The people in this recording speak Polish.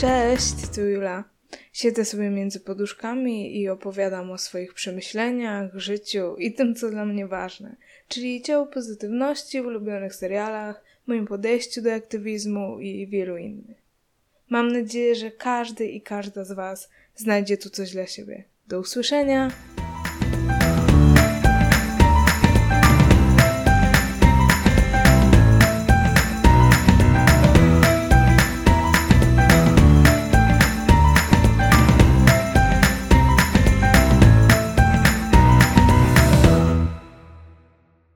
Cześć, tu Jula. Siedzę sobie między poduszkami i opowiadam o swoich przemyśleniach, życiu i tym, co dla mnie ważne, czyli ciało pozytywności, w ulubionych serialach, moim podejściu do aktywizmu i wielu innych. Mam nadzieję, że każdy i każda z Was znajdzie tu coś dla siebie. Do usłyszenia!